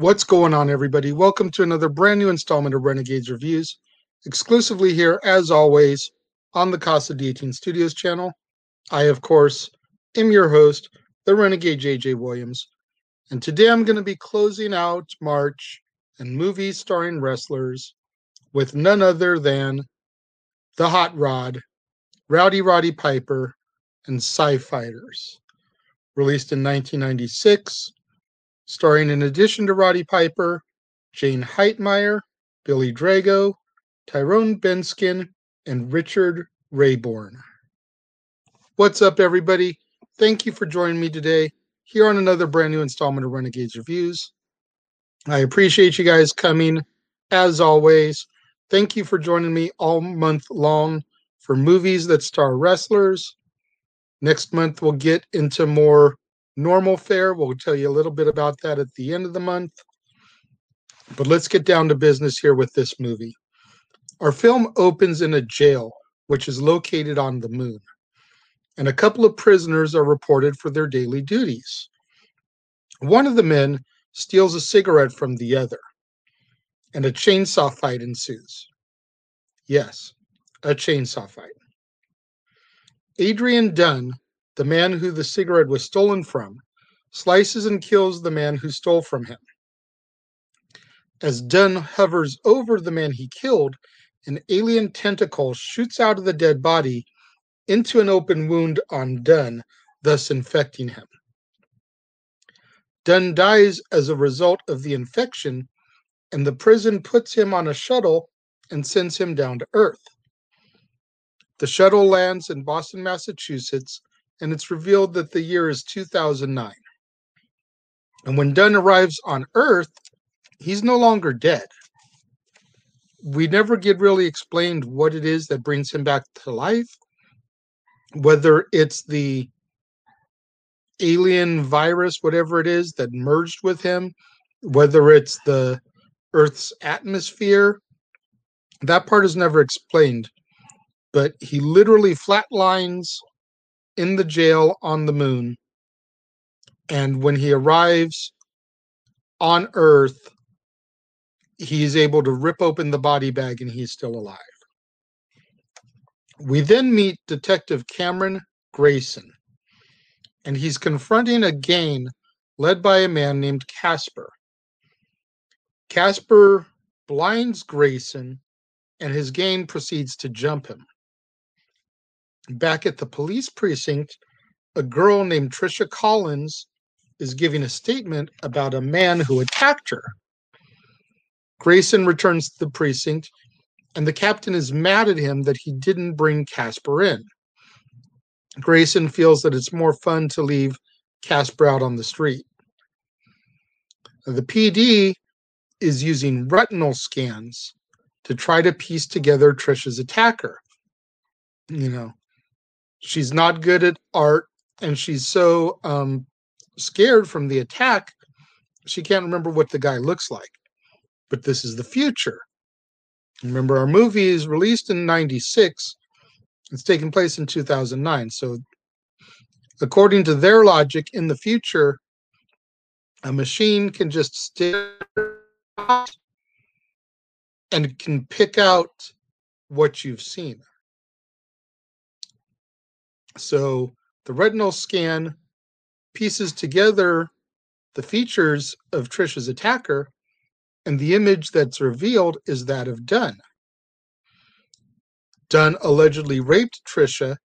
What's going on, everybody? Welcome to another brand new installment of Renegades Reviews, exclusively here, as always, on the Casa D18 Studios channel. I, of course, am your host, the Renegade JJ Williams, and today I'm going to be closing out March and movies starring wrestlers with none other than The Hot Rod, Rowdy Roddy Piper, and Sci Fighters. Released in 1996 starring in addition to Roddy Piper, Jayne Heitmeyer, Billy Drago, Tyrone Benskin, and Richard Raybourne. What's up, everybody? Thank you for joining me today here on another brand new installment of Renegades Reviews. I appreciate you guys coming, as always. Thank you for joining me all month long for movies that star wrestlers. Next month, we'll get into more normal fare. We'll tell you a little bit about that at the end of the month. But let's get down to business here with this movie. Our film opens in a jail, which is located on the moon, and a couple of prisoners are reported for their daily duties. One of the men steals a cigarette from the other, and a chainsaw fight ensues. Yes, a chainsaw fight. Adrian Dunn the man who the cigarette was stolen from, slices and kills the man who stole from him. As Dunn hovers over the man he killed, an alien tentacle shoots out of the dead body into an open wound on Dunn, thus infecting him. Dunn dies as a result of the infection, and the prison puts him on a shuttle and sends him down to Earth. The shuttle lands in Boston, Massachusetts, and it's revealed that the year is 2009. And when Dunn arrives on Earth, he's no longer dead. We never get really explained what it is that brings him back to life, whether it's the alien virus, whatever it is that merged with him, whether it's the Earth's atmosphere. That part is never explained, but he literally flatlines in the jail on the moon. And when he arrives on Earth, he's able to rip open the body bag and he's still alive. We then meet Detective Cameron Grayson, and he's confronting a gang led by a man named Casper. Casper blinds Grayson, and his gang proceeds to jump him back at the police precinct, a girl named Trisha Collins is giving a statement about a man who attacked her. Grayson returns to the precinct, and the captain is mad at him that he didn't bring Casper in. Grayson feels that it's more fun to leave Casper out on the street. The PD is using retinal scans to try to piece together Trisha's attacker. You know, she's not good at art and she's so um, scared from the attack she can't remember what the guy looks like. But this is the future. Remember our movie is released in 96 it's taking place in 2009 so according to their logic in the future a machine can just stare and can pick out what you've seen so the retinal scan pieces together the features of Trisha's attacker, and the image that's revealed is that of Dunn. Dunn allegedly raped Trisha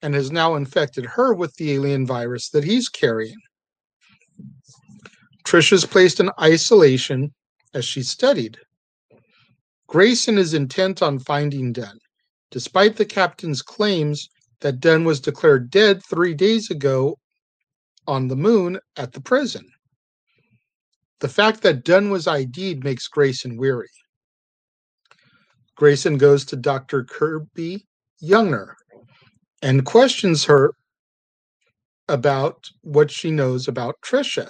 and has now infected her with the alien virus that he's carrying. Trisha's placed in isolation as she studied. Grayson is intent on finding Dunn, despite the captain's claims that Dunn was declared dead three days ago on the moon at the prison. The fact that Dunn was ID'd makes Grayson weary. Grayson goes to Dr. Kirby Younger and questions her about what she knows about Trisha.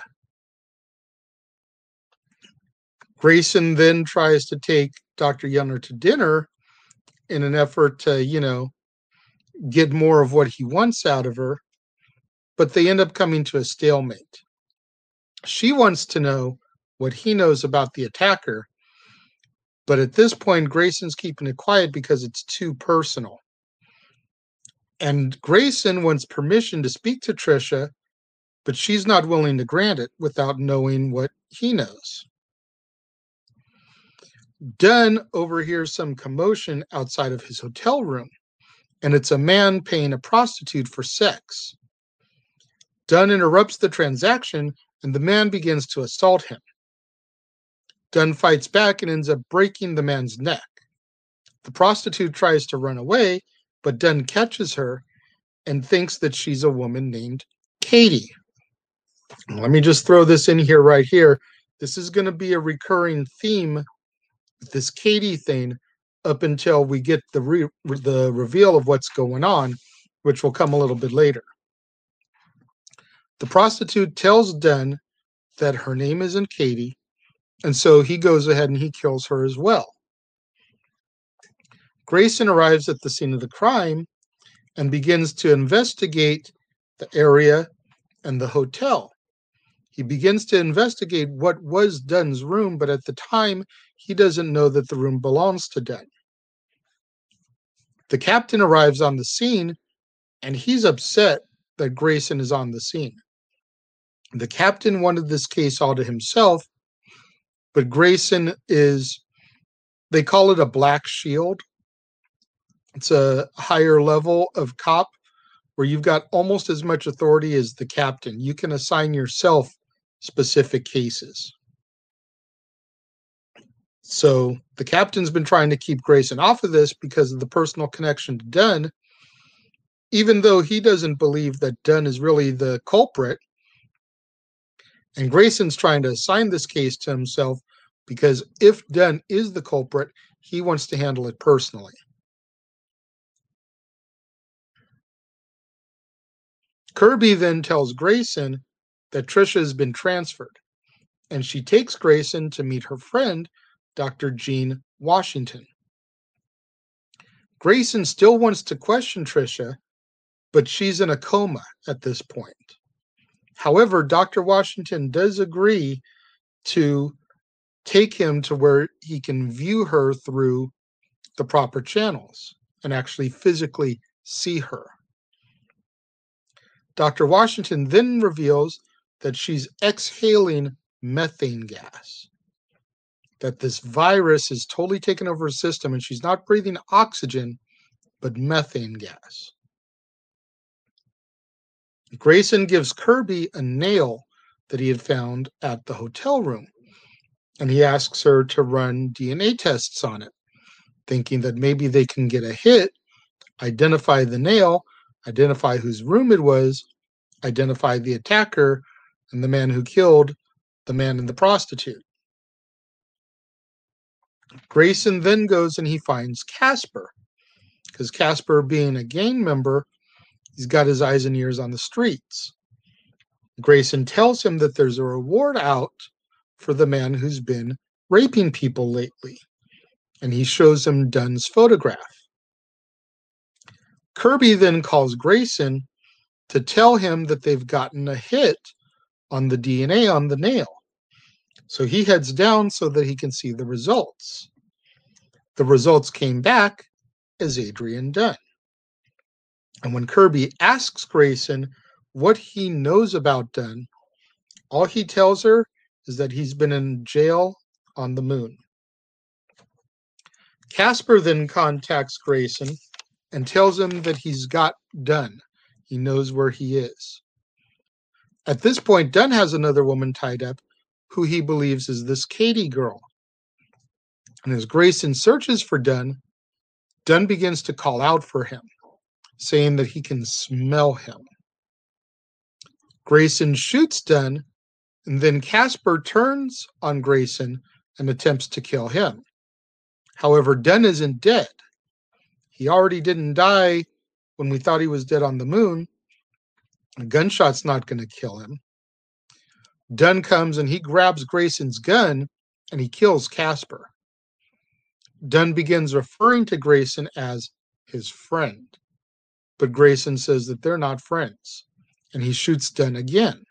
Grayson then tries to take Dr. Younger to dinner in an effort to, you know, get more of what he wants out of her, but they end up coming to a stalemate. She wants to know what he knows about the attacker. But at this point, Grayson's keeping it quiet because it's too personal. And Grayson wants permission to speak to Trisha, but she's not willing to grant it without knowing what he knows. Dunn overhears some commotion outside of his hotel room, and it's a man paying a prostitute for sex. Dunn interrupts the transaction, and the man begins to assault him. Dunn fights back and ends up breaking the man's neck. The prostitute tries to run away, but Dunn catches her and thinks that she's a woman named Katie. Let me just throw this in here right here. This is going to be a recurring theme this Katie thing up until we get the re- the reveal of what's going on, which will come a little bit later. The prostitute tells Dunn that her name isn't Katie, and so he goes ahead and he kills her as well. Grayson arrives at the scene of the crime and begins to investigate the area and the hotel. He begins to investigate what was Dunn's room, but at the time, he doesn't know that the room belongs to Dunn. The captain arrives on the scene and he's upset that Grayson is on the scene. The captain wanted this case all to himself, but Grayson is, they call it a black shield. It's a higher level of cop where you've got almost as much authority as the captain. You can assign yourself specific cases. So the captain's been trying to keep Grayson off of this because of the personal connection to Dunn, even though he doesn't believe that Dunn is really the culprit. And Grayson's trying to assign this case to himself because if Dunn is the culprit, he wants to handle it personally. Kirby then tells Grayson that Trisha has been transferred, and she takes Grayson to meet her friend, Dr. Jean Washington. Grayson still wants to question Trisha, but she's in a coma at this point. However, Dr. Washington does agree to take him to where he can view her through the proper channels and actually physically see her. Dr. Washington then reveals that she's exhaling methane gas. That this virus is totally taken over her system and she's not breathing oxygen, but methane gas. Grayson gives Kirby a nail that he had found at the hotel room, and he asks her to run DNA tests on it, thinking that maybe they can get a hit, identify the nail, identify whose room it was, identify the attacker, and the man who killed the man and the prostitute. Grayson then goes and he finds Casper because Casper, being a gang member, he's got his eyes and ears on the streets. Grayson tells him that there's a reward out for the man who's been raping people lately, and he shows him Dunn's photograph. Kirby then calls Grayson to tell him that they've gotten a hit on the DNA on the nail. So he heads down so that he can see the results. The results came back as Adrian Dunn. And when Kirby asks Grayson what he knows about Dunn, all he tells her is that he's been in jail on the moon. Casper then contacts Grayson and tells him that he's got Dunn. He knows where he is. At this point, Dunn has another woman tied up who he believes is this Katie girl. And as Grayson searches for Dunn, Dunn begins to call out for him, saying that he can smell him. Grayson shoots Dunn, and then Casper turns on Grayson and attempts to kill him. However, Dunn isn't dead. He already didn't die when we thought he was dead on the moon, a gunshot's not going to kill him. Dunn comes and he grabs Grayson's gun and he kills Casper. Dunn begins referring to Grayson as his friend, but Grayson says that they're not friends and he shoots Dunn again.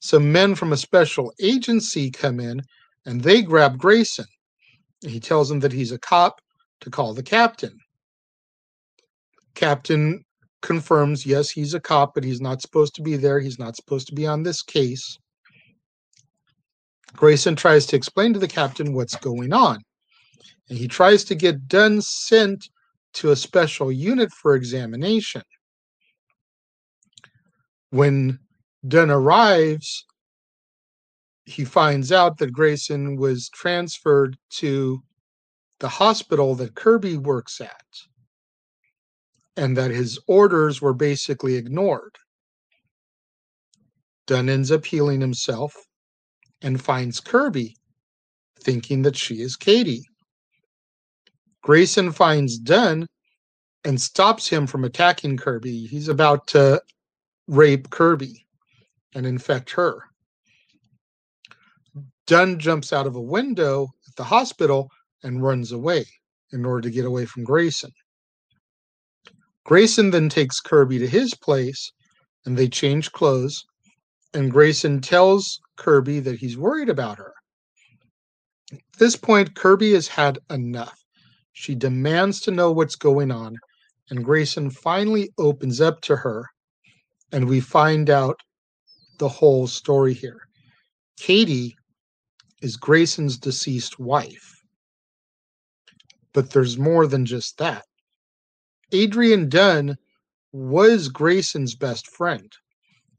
some men from a special agency come in and they grab Grayson. He tells them that he's a cop to call the captain. Captain confirms, yes, he's a cop, but he's not supposed to be there. He's not supposed to be on this case. Grayson tries to explain to the captain what's going on. And he tries to get Dunn sent to a special unit for examination. When Dunn arrives, he finds out that Grayson was transferred to the hospital that Kirby works at and that his orders were basically ignored. Dunn ends up healing himself and finds Kirby, thinking that she is Katie. Grayson finds Dunn and stops him from attacking Kirby. He's about to rape Kirby and infect her. Dunn jumps out of a window at the hospital and runs away in order to get away from Grayson. Grayson then takes Kirby to his place and they change clothes. And Grayson tells Kirby that he's worried about her. At this point, Kirby has had enough. She demands to know what's going on, and Grayson finally opens up to her, and we find out the whole story here. Katie is Grayson's deceased wife. But there's more than just that. Adrian Dunn was Grayson's best friend.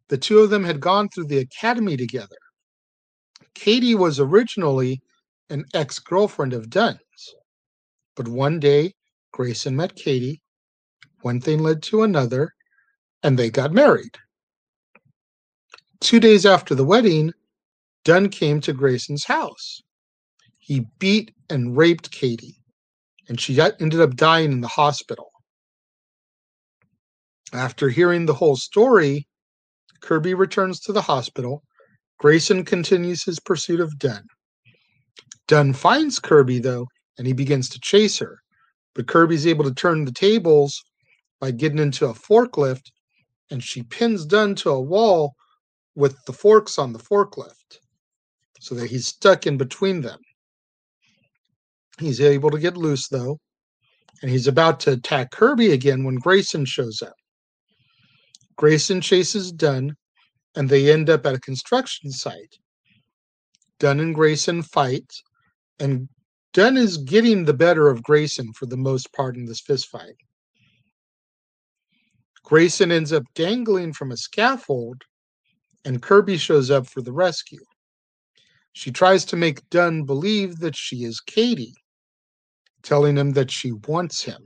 The two of them had gone through the academy together. Katie was originally an ex girlfriend of Dunn's. But one day, Grayson met Katie. One thing led to another, and they got married. Two days after the wedding, Dunn came to Grayson's house. He beat and raped Katie, and she ended up dying in the hospital. After hearing the whole story, Kirby returns to the hospital. Grayson continues his pursuit of Dunn. Dunn finds Kirby, though, and he begins to chase her. But Kirby's able to turn the tables by getting into a forklift, and she pins Dunn to a wall with the forks on the forklift so that he's stuck in between them. He's able to get loose, though, and he's about to attack Kirby again when Grayson shows up. Grayson chases Dunn, and they end up at a construction site. Dunn and Grayson fight, and Dunn is getting the better of Grayson for the most part in this fistfight. Grayson ends up dangling from a scaffold, and Kirby shows up for the rescue. She tries to make Dunn believe that she is Katie, telling him that she wants him.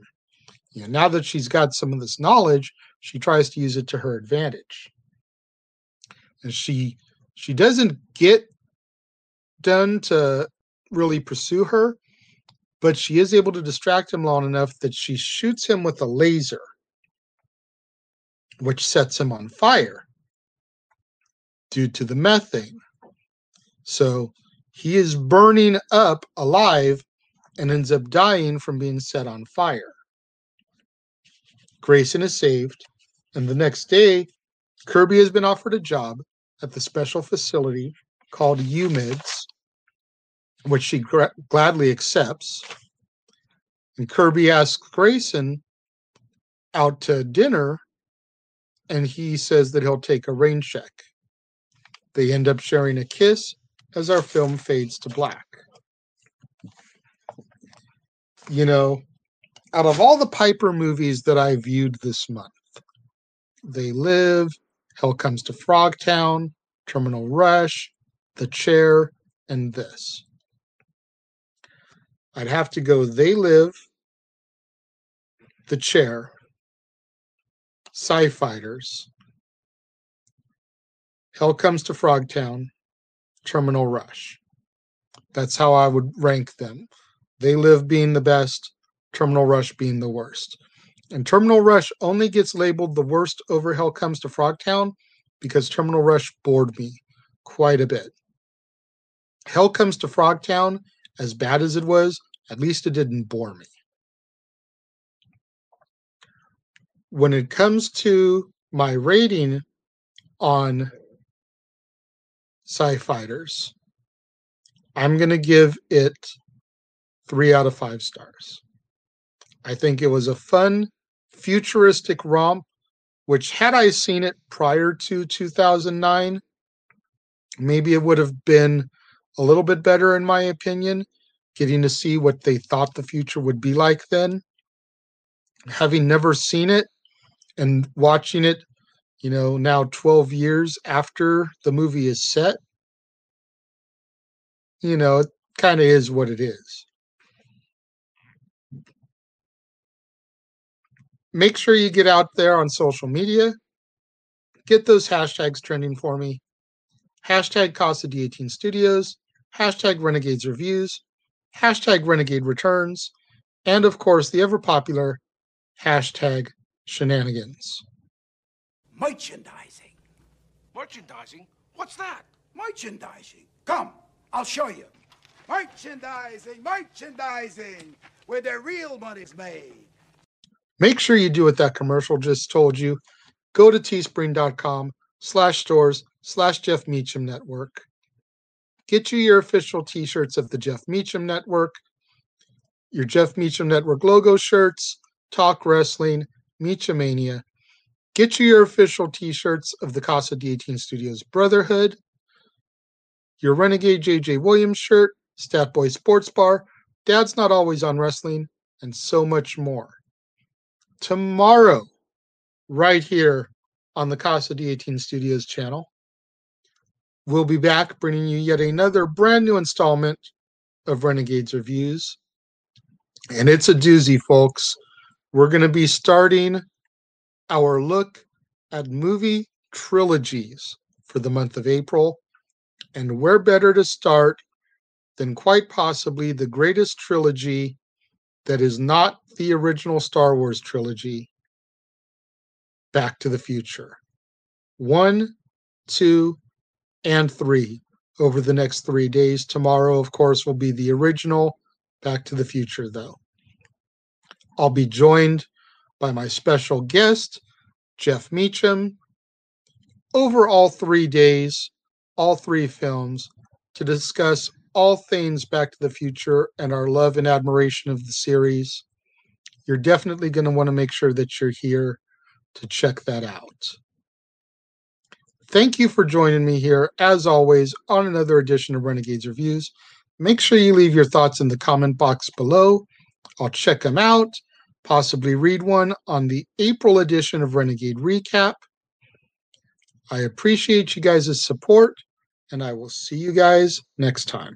You know, now that she's got some of this knowledge, she tries to use it to her advantage. And she she doesn't get Dunn to really pursue her, but she is able to distract him long enough that she shoots him with a laser, which sets him on fire due to the methane. So he is burning up alive and ends up dying from being set on fire. Grayson is saved, and the next day, Kirby has been offered a job at the special facility called UMIDS, which she gra- gladly accepts. And Kirby asks Grayson out to dinner, and he says that he'll take a rain check. They end up sharing a kiss as our film fades to black. You know, out of all the Piper movies that I viewed this month, They Live, Hell Comes to Frogtown, Terminal Rush, The Chair, and this. I'd have to go They Live, The Chair, Sci Fighters, Hell Comes to Frogtown, Terminal Rush. That's how I would rank them. They Live being the best, Terminal Rush being the worst. And Terminal Rush only gets labeled the worst over Hell Comes to Frogtown because Terminal Rush bored me quite a bit. Hell Comes to Frogtown, as bad as it was, at least it didn't bore me. When it comes to my rating on Sci Fighters. I'm going to give it three out of five stars. I think it was a fun, futuristic romp, which, had I seen it prior to 2009, maybe it would have been a little bit better, in my opinion, getting to see what they thought the future would be like then. Having never seen it and watching it, you know, now 12 years after the movie is set, you know, it kind of is what it is. Make sure you get out there on social media, get those hashtags trending for me. Hashtag Casa D18 Studios, hashtag Renegades Reviews, hashtag Renegade Returns, and of course the ever popular hashtag Shenanigans. Merchandising. Merchandising? What's that? Merchandising. Come, I'll show you. Merchandising, merchandising, where the real money's made. Make sure you do what that commercial just told you. Go to teespring.com slash stores slash Jeff Meacham Network. Get you your official t-shirts of the Jeff Meacham Network, your Jeff Meacham Network logo shirts, Talk Wrestling, Meachamania. Get you your official t-shirts of the Casa D18 Studios Brotherhood, your Renegade JJ Williams shirt, Stat Boy Sports Bar, Dad's Not Always on Wrestling, and so much more. Tomorrow, right here on the Casa D18 Studios channel, we'll be back bringing you yet another brand new installment of Renegades Reviews. And it's a doozy, folks. We're going to be starting our look at movie trilogies for the month of April. And where better to start than quite possibly the greatest trilogy that is not the original Star Wars trilogy, Back to the Future. One, two, and three over the next three days. Tomorrow, of course, will be the original Back to the Future, though. I'll be joined by my special guest, Jeff Meacham, over all three days, all three films, to discuss all things Back to the Future and our love and admiration of the series. You're definitely going to want to make sure that you're here to check that out. Thank you for joining me here, as always, on another edition of Renegades Reviews. Make sure you leave your thoughts in the comment box below. I'll check them out, possibly read one on the April edition of Renegade Recap. I appreciate you guys' support, and I will see you guys next time.